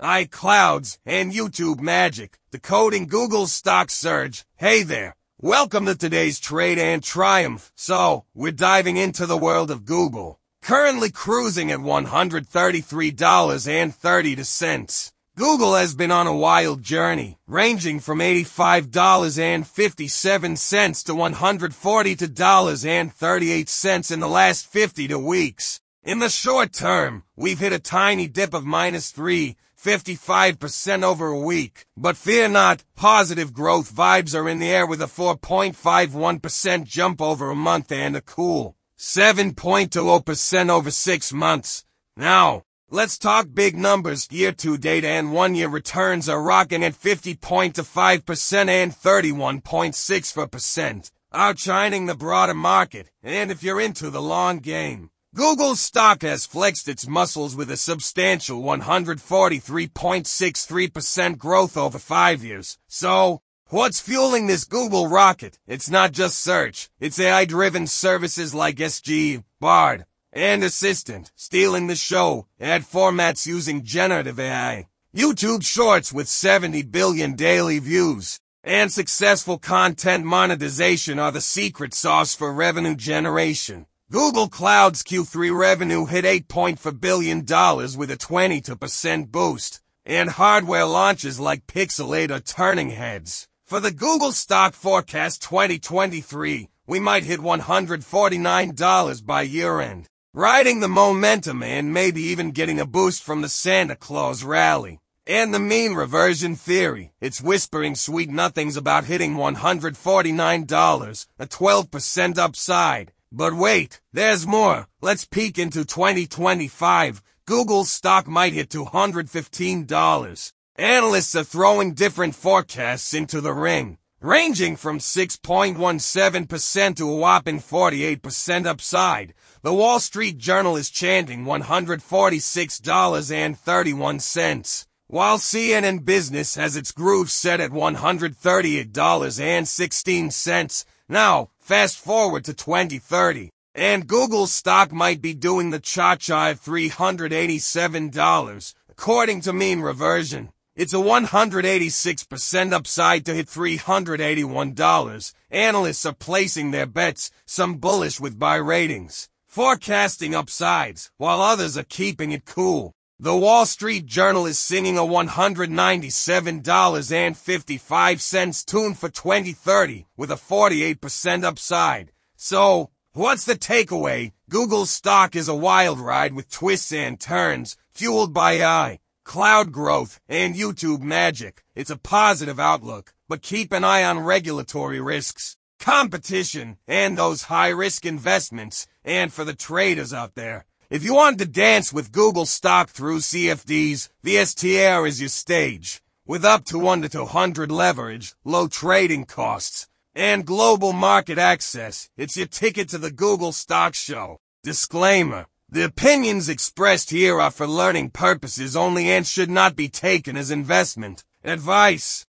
AI, Clouds, and YouTube magic, decoding Google's stock surge. Hey there. Welcome to today's trade and triumph. So, we're diving into the world of Google. Currently cruising at $133.30. Google has been on a wild journey, ranging from $85.57 to $140.38 in the last 52 weeks. In the short term, we've hit a tiny dip of minus 3, 55% over a week. But fear not, positive growth vibes are in the air with a 4.51% jump over a month and a cool 7.20% over six months. Now, let's talk big numbers. Year-to-date and one-year returns are rocking at 50.5% and 31.6%, outshining the broader market. And if you're into the long game, Google's stock has flexed its muscles with a substantial 143.63% growth over five years. So, what's fueling this Google rocket? It's not just search. It's AI-driven services like SGE, Bard, and Assistant, stealing the show, ad formats using generative AI, YouTube Shorts with 70 billion daily views, and successful content monetization are the secret sauce for revenue generation. Google Cloud's Q3 revenue hit $8.4 billion with a 22% boost, and hardware launches like Pixel 8 are turning heads. For the Google stock forecast 2023, we might hit $149 by year-end, riding the momentum and maybe even getting a boost from the Santa Claus rally. And the mean reversion theory, it's whispering sweet nothings about hitting $149, a 12% upside. But wait, there's more. Let's peek into 2025. Google's stock might hit $215. Analysts are throwing different forecasts into the ring, ranging from 6.17% to a whopping 48% upside. The Wall Street Journal is chanting $146.31, while CNN Business has its groove set at $138.16. Now, Fast forward to 2030, and Google's stock might be doing the cha-cha at $387, according to mean reversion. It's a 186% upside to hit $381. Analysts are placing their bets, some bullish with buy ratings, forecasting upsides, while others are keeping it cool. The Wall Street Journal is singing a $197.55 tune for 2030 with a 48% upside. So, what's the takeaway? Google's stock is a wild ride with twists and turns, fueled by AI, cloud growth, and YouTube magic. It's a positive outlook, but keep an eye on regulatory risks, competition, and those high-risk investments. And for the traders out there, if you want to dance with Google stock through CFDs, VSTAR is your stage. With up to 1 to 200 leverage, low trading costs, and global market access, it's your ticket to the Google Stock Show. Disclaimer. The opinions expressed here are for learning purposes only and should not be taken as investment advice.